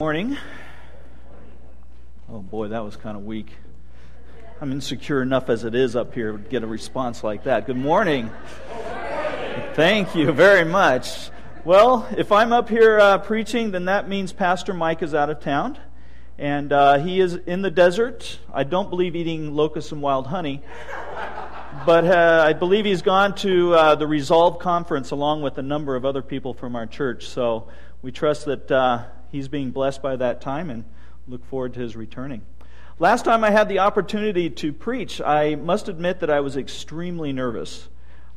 Morning. Oh boy, that was kind of weak. I'm insecure enough as it is up here to get a response like that. Good morning. Thank you very much. Well, if I'm up here uh, preaching, then that means Pastor Mike is out of town. And uh, he is in the desert. I don't believe eating locusts and wild honey. But uh, I believe he's gone to uh, the Resolved Conference along with a number of other people from our church. So we trust that uh, he's being blessed by that time and look forward to his returning. Last time I had the opportunity to preach, I must admit that I was extremely nervous.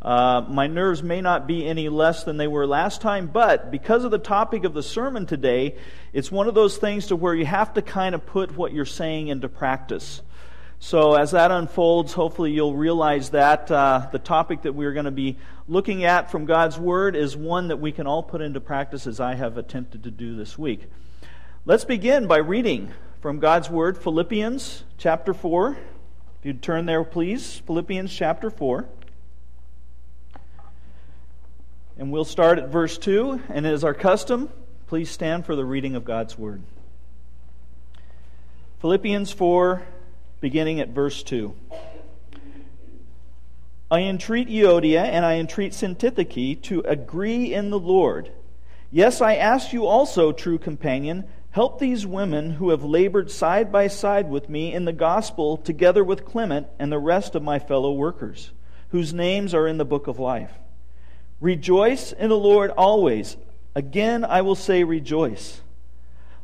Uh, my nerves may not be any less than they were last time, but because of the topic of the sermon today, it's one of those things to where you have to kind of put what you're saying into practice. So, as that unfolds, hopefully you'll realize that uh, the topic that we're going to be looking at from God's Word is one that we can all put into practice as I have attempted to do this week. Let's begin by reading from God's Word, Philippians chapter 4. If you'd turn there, please. Philippians chapter 4. And we'll start at verse 2. And as our custom, please stand for the reading of God's Word. Philippians 4 beginning at verse 2. I entreat Euodia and I entreat Syntyche to agree in the Lord. Yes, I ask you also, true companion, help these women who have labored side by side with me in the gospel, together with Clement and the rest of my fellow workers, whose names are in the book of life. Rejoice in the Lord always. Again, I will say, rejoice.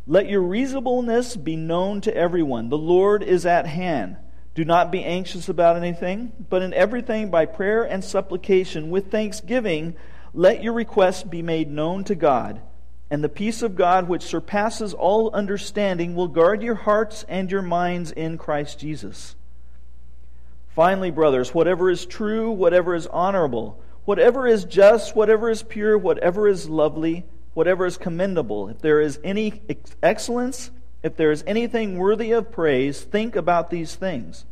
Let your reasonableness be known to everyone. The Lord is at hand. Do not be anxious about anything, but in everything by prayer and supplication with thanksgiving, let your requests be made known to God. And the peace of God, which surpasses all understanding, will guard your hearts and your minds in Christ Jesus. Finally, brothers, whatever is true, whatever is honorable, whatever is just, whatever is pure, whatever is lovely, whatever is commendable, if there is any excellence, if there is anything worthy of praise, think about these things.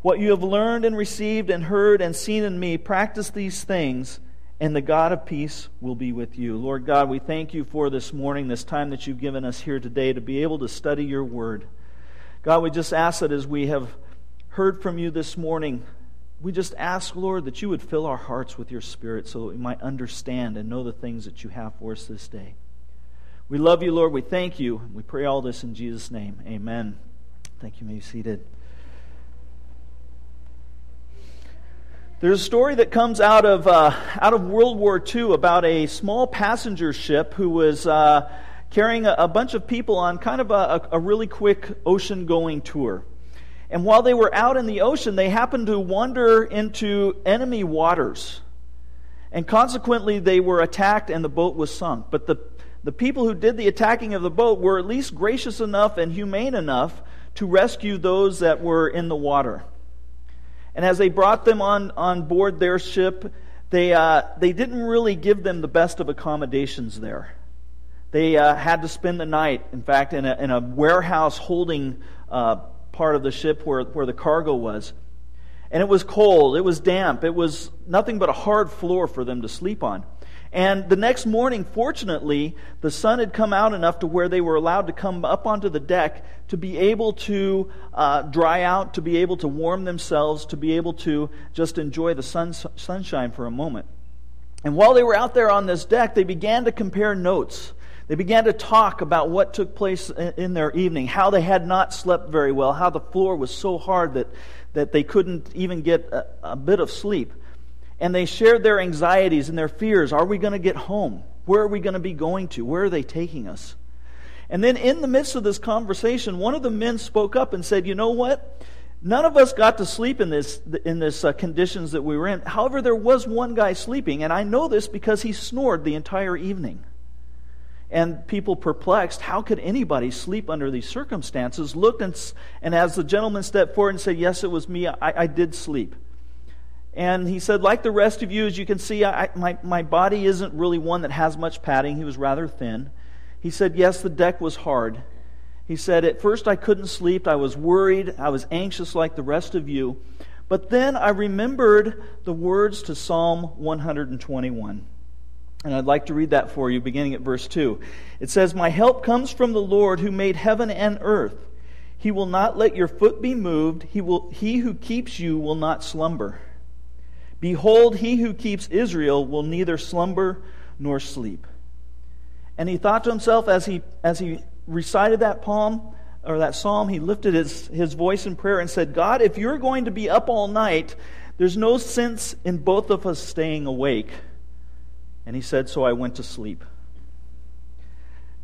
What you have learned and received and heard and seen in me, practice these things, and the God of peace will be with you. Lord God, we thank you for this morning, this time that you've given us here today to be able to study your word. God, we just ask that as we have heard from you this morning, we just ask, Lord, that you would fill our hearts with your Spirit so that we might understand and know the things that you have for us this day. We love you, Lord. We thank you. We pray all this in Jesus' name. Amen. Thank you. May you be seated. There's a story that comes out of, uh, out of World War II about a small passenger ship who was uh, carrying a, a, bunch of people on kind of a, a really quick ocean going tour. And while they were out in the ocean, they happened to wander into enemy waters. And consequently, they were attacked and the boat was sunk. But the, the people who did the attacking of the boat were at least gracious enough and humane enough to rescue those that were in the water. And as they brought them on, on board their ship, they, uh, they didn't really give them the best of accommodations there. They uh, had to spend the night, in fact, in a, in a warehouse holding uh, part of the ship where, where the cargo was. And it was cold, it was damp, it was nothing but a hard floor for them to sleep on. And the next morning, fortunately, the sun had come out enough to where they were allowed to come up onto the deck to be able to uh, dry out, to be able to warm themselves, to be able to just enjoy the sun, sunshine for a moment. And while they were out there on this deck, they began to compare notes. They began to talk about what took place in their evening, how they had not slept very well, how the floor was so hard that, that they couldn't even get a, a bit of sleep. And they shared their anxieties and their fears. Are we going to get home? Where are we going to be going to? Where are they taking us? And then, in the midst of this conversation, one of the men spoke up and said, You know what? None of us got to sleep in this in this uh, conditions that we were in. However, there was one guy sleeping, and I know this because he snored the entire evening. And people perplexed, how could anybody sleep under these circumstances? Looked and, and as the gentleman stepped forward and said, Yes, it was me, I, I did sleep. And he said, Like the rest of you, as you can see, I, my, my body isn't really one that has much padding. He was rather thin. He said, Yes, the deck was hard. He said, At first I couldn't sleep. I was worried. I was anxious like the rest of you. But then I remembered the words to Psalm 121. And I'd like to read that for you, beginning at verse 2. It says, My help comes from the Lord who made heaven and earth. He will not let your foot be moved. He, will, he who keeps you will not slumber. Behold, he who keeps Israel will neither slumber nor sleep. And he thought to himself as he, as he recited that poem, or that psalm, he lifted his, his voice in prayer and said, God, if you're going to be up all night, there's no sense in both of us staying awake. And he said, So I went to sleep.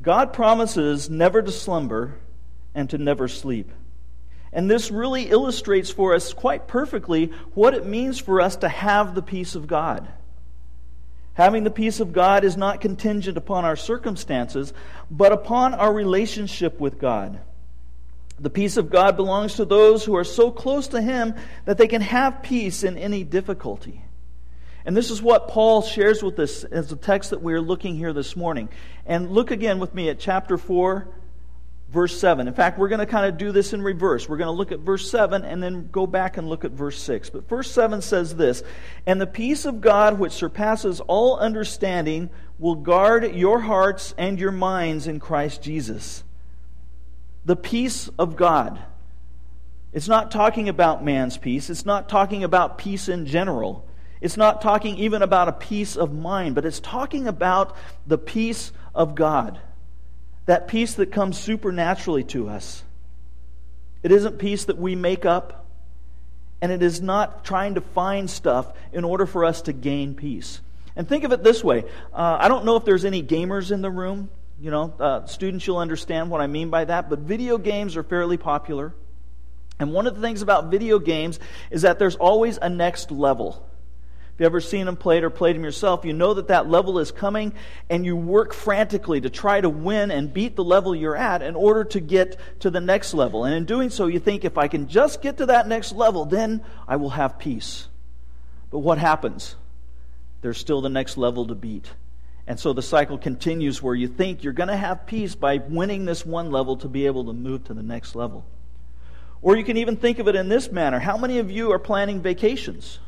God promises never to slumber and to never sleep. And this really illustrates for us quite perfectly what it means for us to have the peace of God. Having the peace of God is not contingent upon our circumstances, but upon our relationship with God. The peace of God belongs to those who are so close to Him that they can have peace in any difficulty. And this is what Paul shares with us as the text that we're looking here this morning. And look again with me at chapter 4, verse 7. In fact, we're going to kind of do this in reverse. We're going to look at verse 7 and then go back and look at verse 6. But verse 7 says this And the peace of God, which surpasses all understanding, will guard your hearts and your minds in Christ Jesus. The peace of God. It's not talking about man's peace, it's not talking about peace in general. It's not talking even about a peace of mind, but it's talking about the peace of God. That peace that comes supernaturally to us. It isn't peace that we make up, and it is not trying to find stuff in order for us to gain peace. And think of it this way uh, I don't know if there's any gamers in the room. You know, uh, students, you'll understand what I mean by that, but video games are fairly popular. And one of the things about video games is that there's always a next level. If you've ever seen them played or played them yourself, you know that that level is coming and you work frantically to try to win and beat the level you're at in order to get to the next level. And in doing so, you think, if I can just get to that next level, then I will have peace. But what happens? There's still the next level to beat. And so the cycle continues where you think you're going to have peace by winning this one level to be able to move to the next level. Or you can even think of it in this manner. How many of you are planning vacations?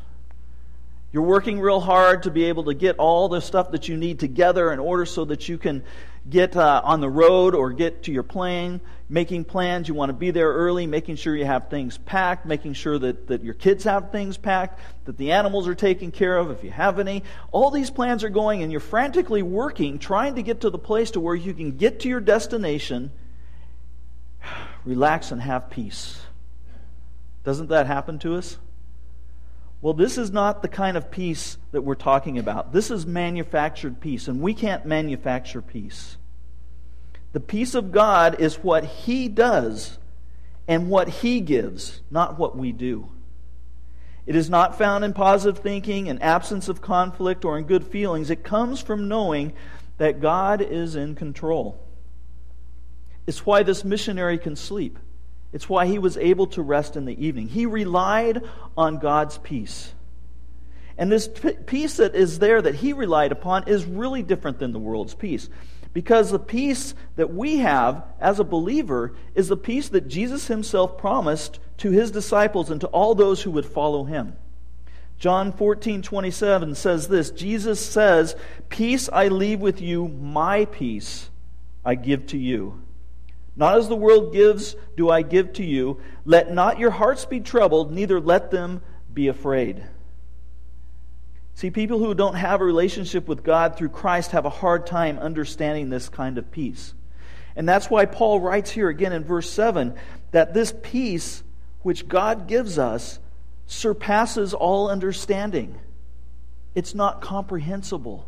You're working real hard to be able to get all the stuff that you need together in order so that you can get uh, on the road or get to your plane, making plans. You want to be there early, making sure you have things packed, making sure that, that your kids have things packed, that the animals are taken care of if you have any. All these plans are going, and you're frantically working, trying to get to the place to where you can get to your destination, relax, and have peace. Doesn't that happen to us? Well, this is not the kind of peace that we're talking about. This is manufactured peace, and we can't manufacture peace. The peace of God is what He does and what He gives, not what we do. It is not found in positive thinking, in absence of conflict, or in good feelings. It comes from knowing that God is in control. It's why this missionary can sleep. It's why he was able to rest in the evening. He relied on God's peace. And this peace that is there that he relied upon is really different than the world's peace. Because the peace that we have as a believer is the peace that Jesus himself promised to his disciples and to all those who would follow him. John 14, 27 says this Jesus says, Peace I leave with you, my peace I give to you. Not as the world gives, do I give to you. Let not your hearts be troubled, neither let them be afraid. See, people who don't have a relationship with God through Christ have a hard time understanding this kind of peace. And that's why Paul writes here again in verse 7 that this peace which God gives us surpasses all understanding. It's not comprehensible.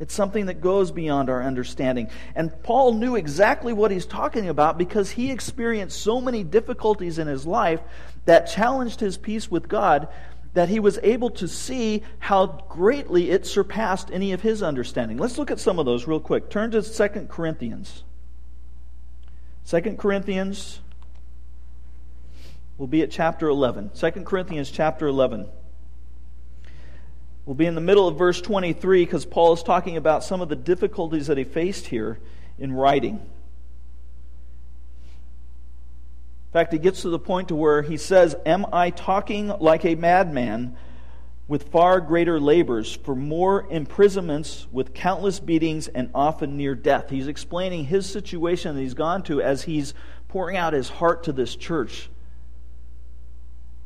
It's something that goes beyond our understanding. And Paul knew exactly what he's talking about because he experienced so many difficulties in his life that challenged his peace with God that he was able to see how greatly it surpassed any of his understanding. Let's look at some of those real quick. Turn to 2 Corinthians. 2 Corinthians will be at chapter 11. 2 Corinthians chapter 11. We'll be in the middle of verse 23 because Paul is talking about some of the difficulties that he faced here in writing. In fact, he gets to the point to where he says, Am I talking like a madman? with far greater labors, for more imprisonments, with countless beatings, and often near death. He's explaining his situation that he's gone to as he's pouring out his heart to this church.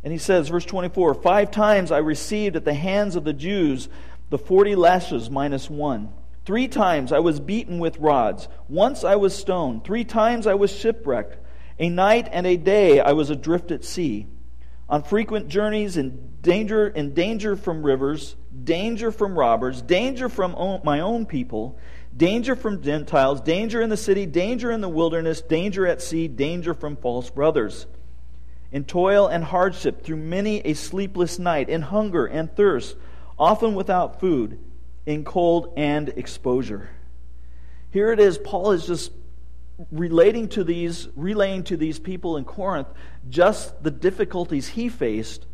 And he says, verse 24 Five times I received at the hands of the Jews the forty lashes minus one. Three times I was beaten with rods. Once I was stoned. Three times I was shipwrecked. A night and a day I was adrift at sea. On frequent journeys in danger in danger from rivers, danger from robbers, danger from my own people, danger from Gentiles, danger in the city, danger in the wilderness, danger at sea, danger from false brothers. In toil and hardship, through many a sleepless night, in hunger and thirst, often without food in cold and exposure. Here it is, Paul is just relating to these, relaying to these people in Corinth just the difficulties he faced,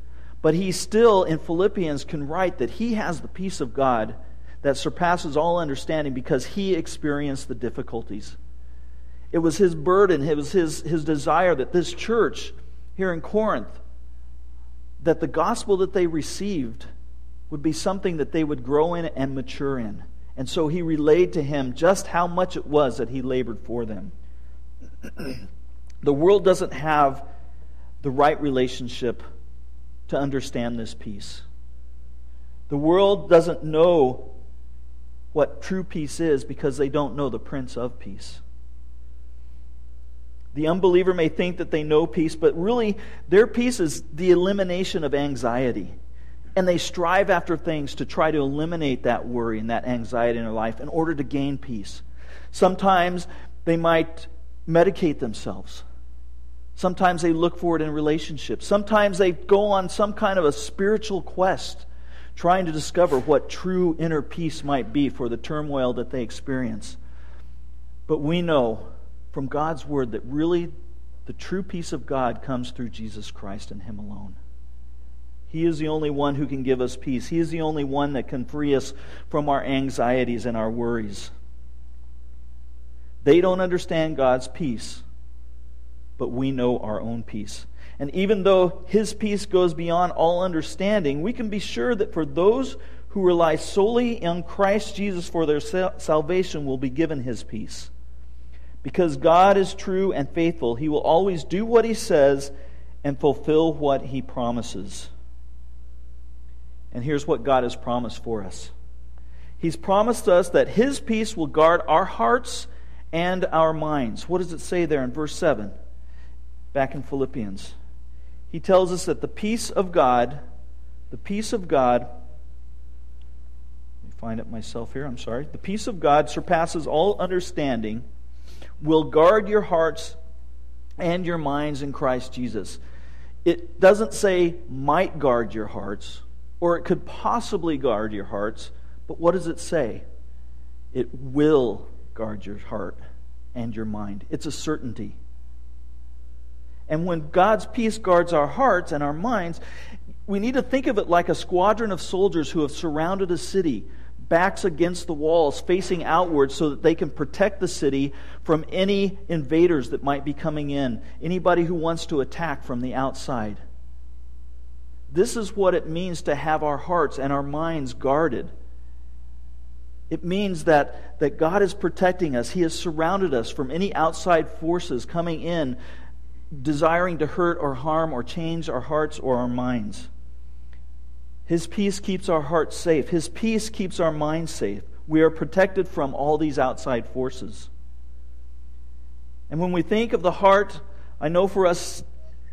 but he still in Philippians can write that he has the peace of God that surpasses all understanding because he experienced the difficulties. It was his burden, it was his, his desire that this church here in Corinth, that the gospel that they received would be something that they would grow in and mature in. And so he relayed to him just how much it was that he labored for them. the world doesn't have the right relationship to understand this peace. The world doesn't know what true peace is because they don't know the Prince of Peace. The unbeliever may think that they know peace, but really their peace is the elimination of anxiety and they strive after things to try to eliminate that worry and that anxiety in their life in order to gain peace. Sometimes they might medicate themselves. Sometimes they look for it in relationships. Sometimes they go on some kind of a spiritual quest trying to discover what true inner peace might be for the turmoil that they experience. But we know from God's word that really the true peace of God comes through Jesus Christ and Him alone. He is the only one who can give us peace. He is the only one that can free us from our anxieties and our worries. They don't understand God's peace, but we know our own peace. And even though His peace goes beyond all understanding, we can be sure that for those who rely solely on Christ Jesus for their salvation will be given His peace. Because God is true and faithful, He will always do what He says and fulfill what He promises. And here's what God has promised for us He's promised us that His peace will guard our hearts and our minds. What does it say there in verse 7? Back in Philippians. He tells us that the peace of God, the peace of God, let me find it myself here, I'm sorry. The peace of God surpasses all understanding, will guard your hearts and your minds in Christ Jesus. It doesn't say might guard your hearts or it could possibly guard your hearts, but what does it say? It will guard your heart and your mind. It's a certainty. And when God's peace guards our hearts and our minds, we need to think of it like a squadron of soldiers who have surrounded a city, backs against the walls, facing outward, so that they can protect the city from any invaders that might be coming in, anybody who wants to attack from the outside. This is what it means to have our hearts and our minds guarded. It means that, that God is protecting us. He has surrounded us from any outside forces coming in, desiring to hurt or harm or change our hearts or our minds. His peace keeps our hearts safe. His peace keeps our minds safe. We are protected from all these outside forces. And when we think of the heart, I know for us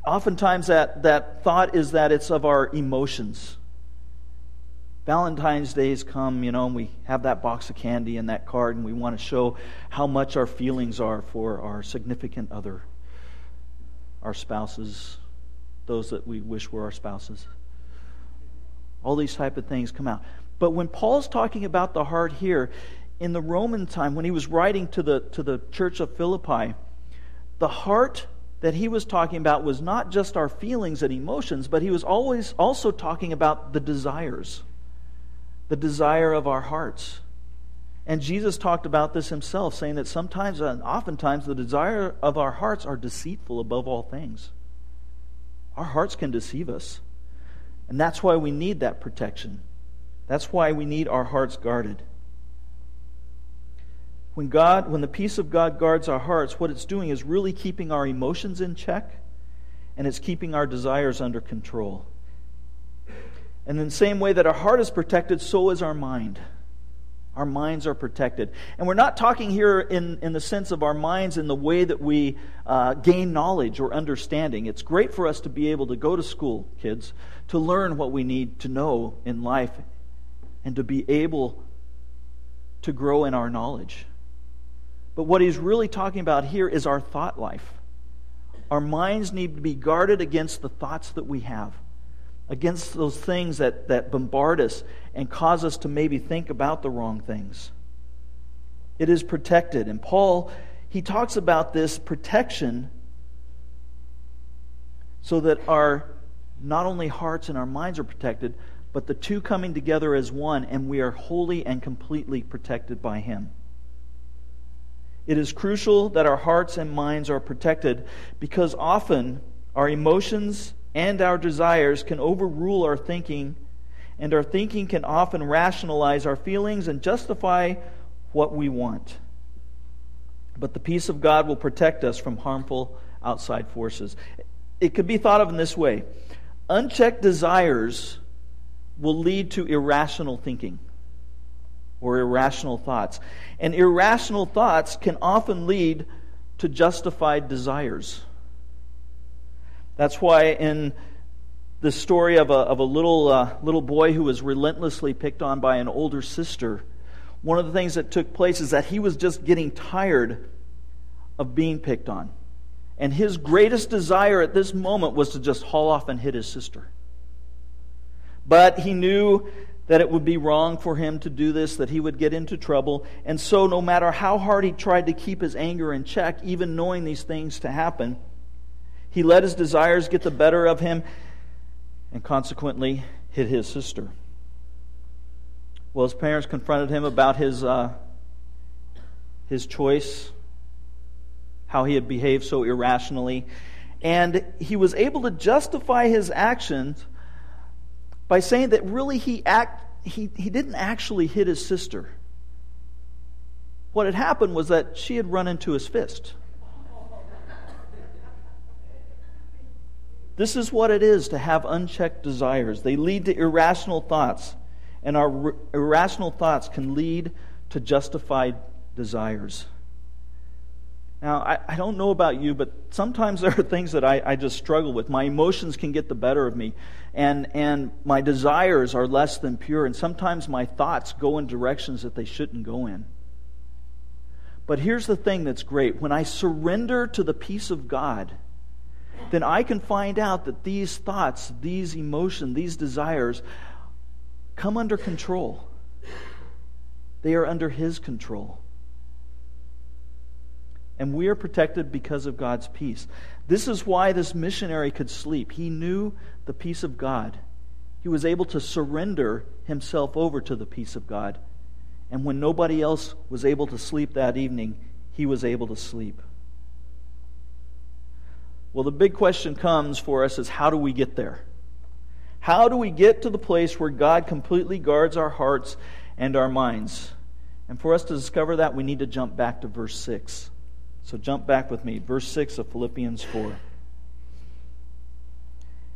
oftentimes that, that thought is that it's of our emotions. Valentine's Days come, you know, and we have that box of candy and that card, and we want to show how much our feelings are for our significant other, our spouses, those that we wish were our spouses. All these type of things come out. But when Paul's talking about the heart here, in the Roman time, when he was writing to the, to the church of Philippi, the heart that he was talking about was not just our feelings and emotions, but he was always also talking about the desires, the desire of our hearts. And Jesus talked about this himself, saying that sometimes and oftentimes the desire of our hearts are deceitful above all things. Our hearts can deceive us. And that's why we need that protection. That's why we need our hearts guarded. When God, when the peace of God guards our hearts, what it's doing is really keeping our emotions in check and it's keeping our desires under control. And in the same way that our heart is protected, so is our mind. Our minds are protected. And we're not talking here in, in the sense of our minds in the way that we uh, gain knowledge or understanding. It's great for us to be able to go to school, kids, to learn what we need to know in life and to be able to grow in our knowledge. But what he's really talking about here is our thought life. Our minds need to be guarded against the thoughts that we have against those things that, that bombard us and cause us to maybe think about the wrong things. It is protected. And Paul, he talks about this protection so that our not only hearts and our minds are protected, but the two coming together as one, and we are wholly and completely protected by Him. It is crucial that our hearts and minds are protected because often our emotions and our desires can overrule our thinking, and our thinking can often rationalize our feelings and justify what we want. But the peace of God will protect us from harmful outside forces. It could be thought of in this way unchecked desires will lead to irrational thinking or irrational thoughts. And irrational thoughts can often lead to justified desires. That's why in the story of a, of a little, uh, little boy who was relentlessly picked on by an older sister, one of the things that took place is that he was just getting tired of being picked on. And his greatest desire at this moment was to just haul off and hit his sister. But he knew that it would be wrong for him to do this, that he would get into trouble. And so, no matter how hard he tried to keep his anger in check, even knowing these things to happen, he let his desires get the better of him and consequently hit his sister. Well, his parents confronted him about his, uh, his choice, how he had behaved so irrationally, and he was able to justify his actions by saying that really he, act, he, he didn't actually hit his sister. What had happened was that she had run into his fist. This is what it is to have unchecked desires. They lead to irrational thoughts, and our r- irrational thoughts can lead to justified desires. Now, I, I, don't know about you, but sometimes there are things that I, I just struggle with. My emotions can get the better of me, and, and my desires are less than pure, and sometimes my thoughts go in directions that they shouldn't go in. But here's the thing that's great when I surrender to the peace of God, then I can find out that these thoughts, these emotions, these desires come under control. They are under His control. And we are protected because of God's peace. This is why this missionary could sleep. He knew the peace of God. He was able to surrender himself over to the peace of God. And when nobody else was able to sleep that evening, he was able to sleep. Well, the big question comes for us is how do we get there? How do we get to the place where God completely guards our hearts and our minds? And for us to discover that, we need to jump back to verse 6. So jump back with me, verse 6 of Philippians 4.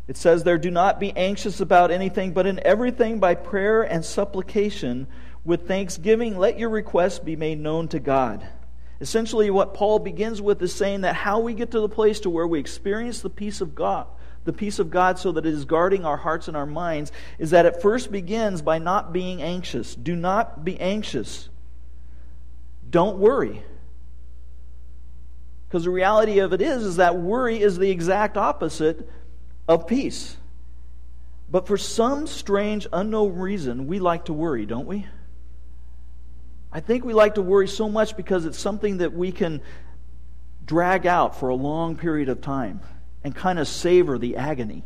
It says there, Do not be anxious about anything, but in everything by prayer and supplication, with thanksgiving, let your requests be made known to God. Essentially, what Paul begins with is saying that how we get to the place to where we experience the peace of God, the peace of God so that it is guarding our hearts and our minds, is that it first begins by not being anxious. Do not be anxious. Don't worry. Because the reality of it is, is that worry is the exact opposite of peace. But for some strange, unknown reason, we like to worry, don't we? I think we like to worry so much because it's something that we can drag out for a long period of time and kind of savor the agony.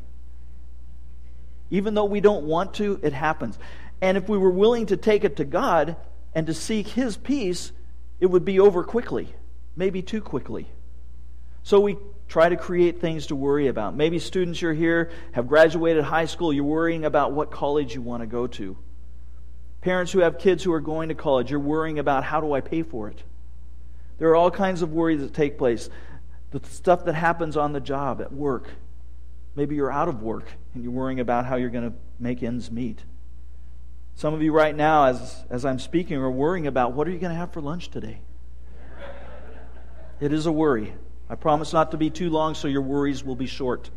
Even though we don't want to, it happens. And if we were willing to take it to God and to seek His peace, it would be over quickly, maybe too quickly. So we try to create things to worry about. Maybe students you're here have graduated high school, you're worrying about what college you want to go to. Parents who have kids who are going to college, you're worrying about how do I pay for it? There are all kinds of worries that take place. The stuff that happens on the job, at work. Maybe you're out of work and you're worrying about how you're going to make ends meet. Some of you right now, as, as I'm speaking, are worrying about what are you going to have for lunch today? It is a worry. I promise not to be too long so your worries will be short.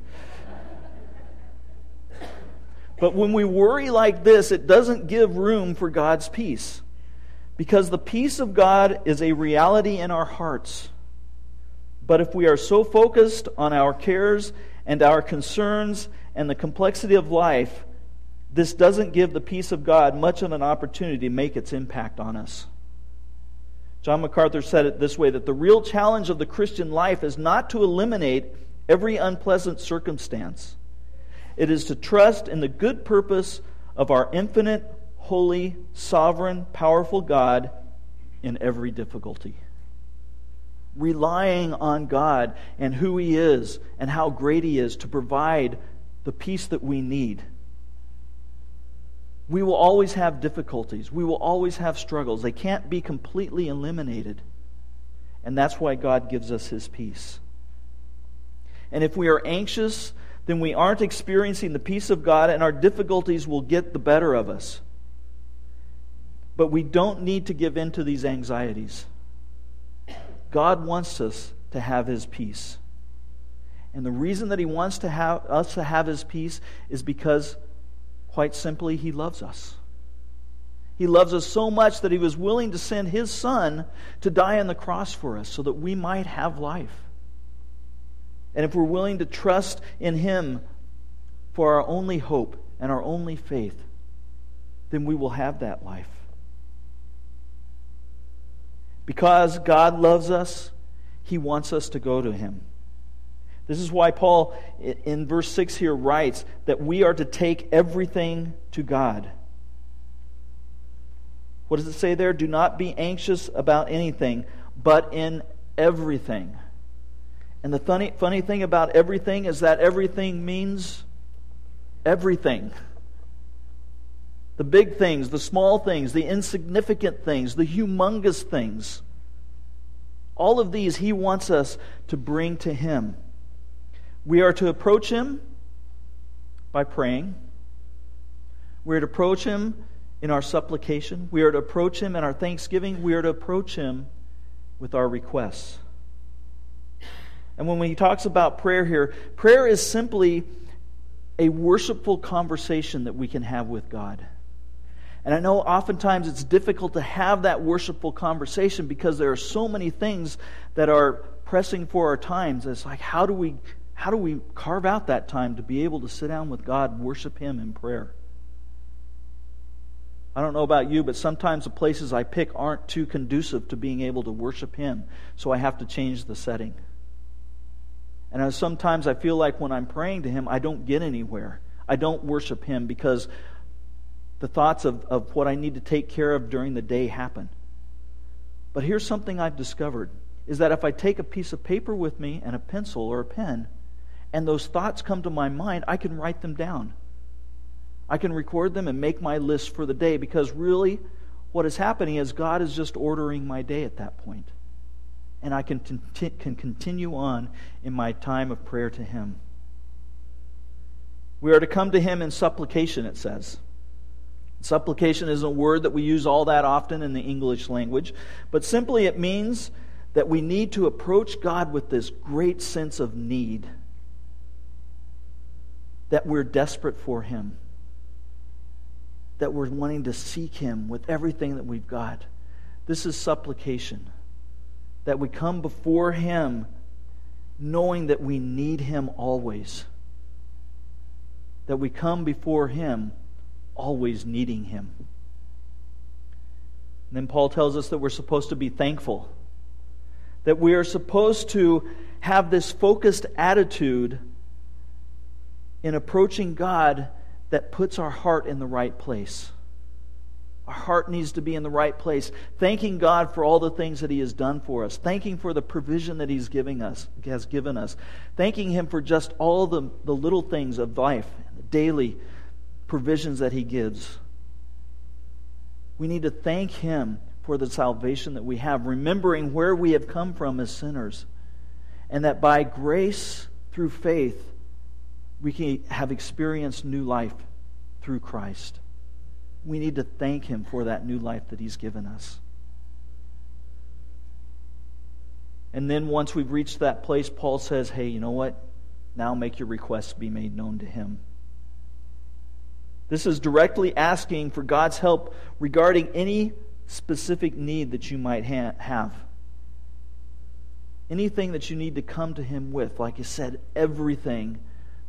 But when we worry like this, it doesn't give room for God's peace. Because the peace of God is a reality in our hearts. But if we are so focused on our cares and our concerns and the complexity of life, this doesn't give the peace of God much of an opportunity to make its impact on us. John MacArthur said it this way that the real challenge of the Christian life is not to eliminate every unpleasant circumstance, it is to trust in the good purpose of our infinite, holy, sovereign, powerful God in every difficulty. Relying on God and who He is and how great He is to provide the peace that we need. We will always have difficulties. We will always have struggles. They can't be completely eliminated. And that's why God gives us His peace. And if we are anxious, then we aren't experiencing the peace of God, and our difficulties will get the better of us. But we don't need to give in to these anxieties. God wants us to have His peace. And the reason that He wants to have us to have His peace is because Quite simply, He loves us. He loves us so much that He was willing to send His Son to die on the cross for us so that we might have life. And if we're willing to trust in Him for our only hope and our only faith, then we will have that life. Because God loves us, He wants us to go to Him. This is why Paul, in verse 6 here, writes that we are to take everything to God. What does it say there? Do not be anxious about anything, but in everything. And the funny, funny thing about everything is that everything means everything. The big things, the small things, the insignificant things, the humongous things. All of these he wants us to bring to him. We are to approach Him by praying. We are to approach Him in our supplication. We are to approach Him in our thanksgiving. We are to approach Him with our requests. And when he talks about prayer here, prayer is simply a worshipful conversation that we can have with God. And I know oftentimes it's difficult to have that worshipful conversation because there are so many things that are pressing for our times. It's like, how do we how do we carve out that time to be able to sit down with God worship Him in prayer? I don't know about you, but sometimes the places I pick aren't too conducive to being able to worship Him, so I have to change the setting. And sometimes I feel like when I'm praying to Him, I don't get anywhere. I don't worship Him because the thoughts of, of what I need to take care of during the day happen. But here's something I've discovered is that if I take a piece of paper with me and a pencil or a pen, and those thoughts come to my mind, I can write them down. I can record them and make my list for the day because really what is happening is God is just ordering my day at that point. And I can, can continue on in my time of prayer to Him. We are to come to Him in supplication, it says. Supplication is a word that we use all that often in the English language, but simply it means that we need to approach God with this great sense of need that we're desperate for Him, that we're wanting to seek Him with everything that we've got. This is supplication. That we come before Him knowing that we need Him always. That we come before Him always needing Him. And then Paul tells us that we're supposed to be thankful. That we are supposed to have this focused attitude in approaching God that puts our heart in the right place. Our heart needs to be in the right place, thanking God for all the things that He has done for us, thanking for the provision that He's giving us, has given us, thanking Him for just all the, the little things of life, the daily provisions that He gives. We need to thank Him for the salvation that we have, remembering where we have come from as sinners, and that by grace through faith, we can have experienced new life through Christ. We need to thank Him for that new life that He's given us. And then once we've reached that place, Paul says, hey, you know what? Now make your requests be made known to Him. This is directly asking for God's help regarding any specific need that you might ha- have. Anything that you need to come to Him with, like you said, everything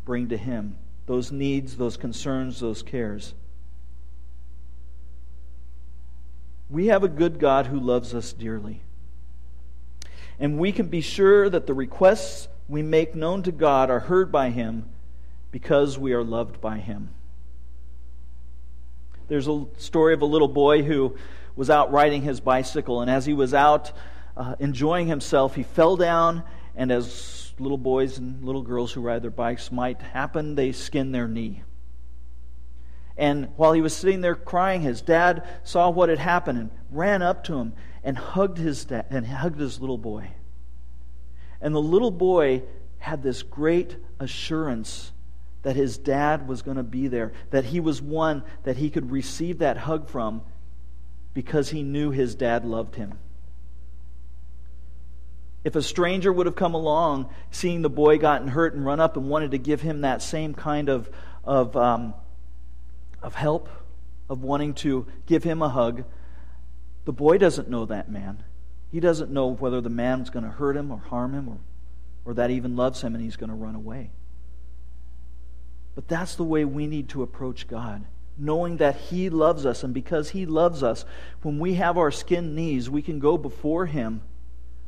bring to Him. Those needs, those concerns, those cares. We have a good God who loves us dearly. And we can be sure that the requests we make known to God are heard by Him because we are loved by Him. There's a story of a little boy who was out riding his bicycle, and as he was out uh, enjoying himself, he fell down, and as little boys and little girls who ride their bikes might happen, they skinned their knee. And while he was sitting there crying, his dad saw what had happened and ran up to him and hugged his dad and hugged his little boy. And the little boy had this great assurance that his dad was going to be there, that he was one that he could receive that hug from because he knew his dad loved him. If a stranger would have come along, seeing the boy gotten hurt and run up and wanted to give him that same kind of, of, um, of help, of wanting to give him a hug, the boy doesn't know that man. He doesn't know whether the man's going to hurt him or harm him or, or that even loves him and he's going to run away. But that's the way we need to approach God, knowing that He loves us. And because He loves us, when we have our skinned knees, we can go before Him,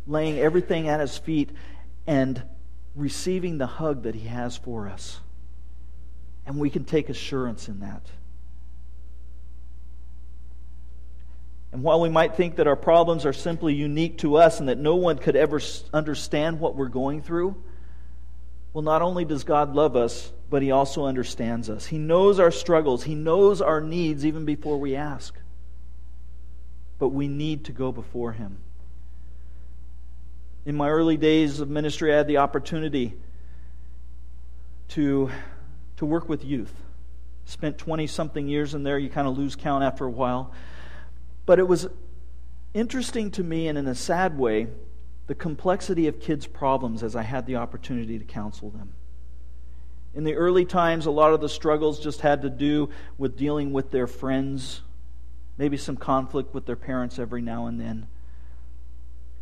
laying everything at His feet and receiving the hug that He has for us. And we can take assurance in that. And while we might think that our problems are simply unique to us and that no one could ever understand what we're going through, well, not only does God love us, but He also understands us. He knows our struggles, He knows our needs even before we ask. But we need to go before Him. In my early days of ministry, I had the opportunity to, to work with youth. Spent 20 something years in there. You kind of lose count after a while. But it was interesting to me, and in a sad way, the complexity of kids' problems as I had the opportunity to counsel them. In the early times, a lot of the struggles just had to do with dealing with their friends, maybe some conflict with their parents every now and then.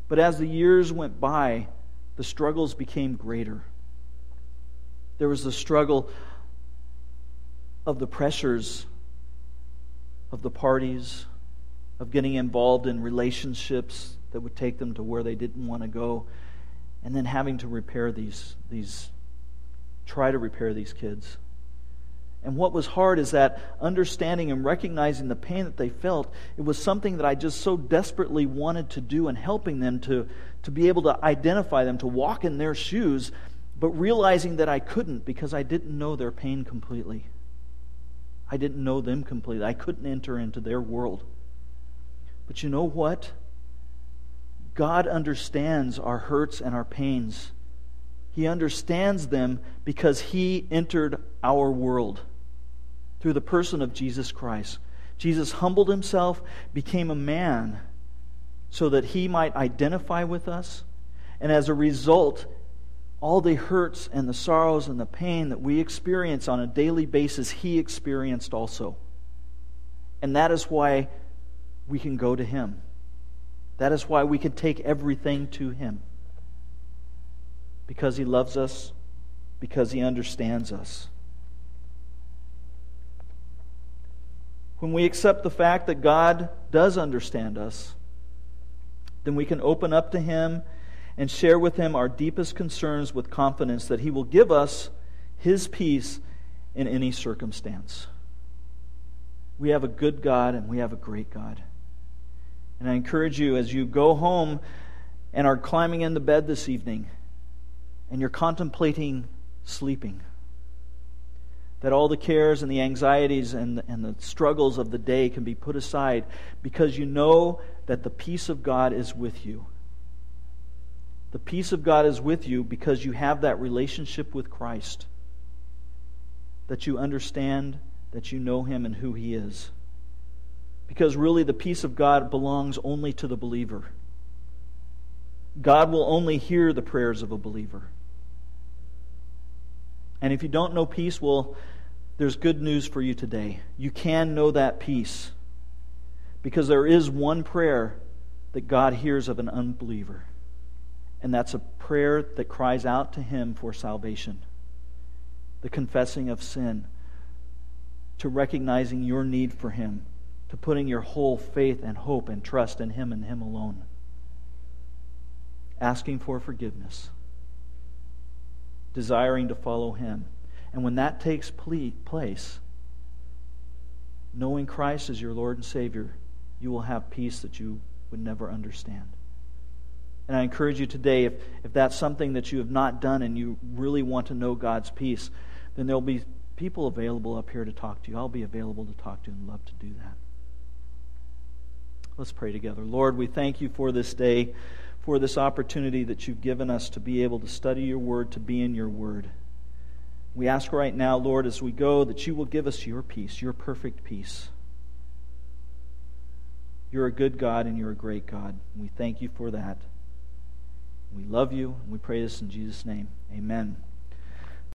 But as the years went by, the struggles became greater. There was the struggle of the pressures of the parties, of getting involved in relationships that would take them to where they didn't want to go, and then having to repair these, these try to repair these kids. And what was hard is that understanding and recognizing the pain that they felt, it was something that I just so desperately wanted to do and helping them to, to be able to identify them, to walk in their shoes, but realizing that I couldn't because I didn't know their pain completely. I didn't know them completely. I couldn't enter into their world. But you know what? God understands our hurts and our pains. He understands them because He entered our world through the person of Jesus Christ. Jesus humbled Himself, became a man, so that He might identify with us. And as a result, all the hurts and the sorrows and the pain that we experience on a daily basis, He experienced also. And that is why we can go to Him. That is why we can take everything to Him because He loves us, because He understands us. When we accept the fact that God does understand us, then we can open up to Him and share with Him our deepest concerns with confidence that He will give us His peace in any circumstance. We have a good God and we have a great God. And I encourage you as you go home and are climbing into bed this evening and you're contemplating sleeping, that all the cares and the anxieties and and the struggles of the day can be put aside because you know that the peace of God is with you. The peace of God is with you because you have that relationship with Christ, that you understand, that you know Him and who He is. Because really, the peace of God belongs only to the believer. God will only hear the prayers of a believer. And if you don't know peace, well, there's good news for you today. You can know that peace because there is one prayer that God hears of an unbeliever, and that's a prayer that cries out to Him for salvation, the confessing of sin, to recognizing your need for Him, to putting your whole faith and hope and trust in Him and Him alone, asking for forgiveness desiring to follow Him. And when that takes place, knowing Christ as your Lord and Savior, you will have peace that you would never understand. And I encourage you today, if, if that's something that you have not done and you really want to know God's peace, then there'll be people available up here to talk to you. I'll be available to talk to and love to do that. Let's pray together. Lord, we thank you for this day for this opportunity that you've given us to be able to study your word, to be in your word. We ask right now, Lord, as we go, that you will give us your peace, your perfect peace. You're a good God and you're a great God. We thank you for that. We love you, and we pray this in Jesus' name. Amen.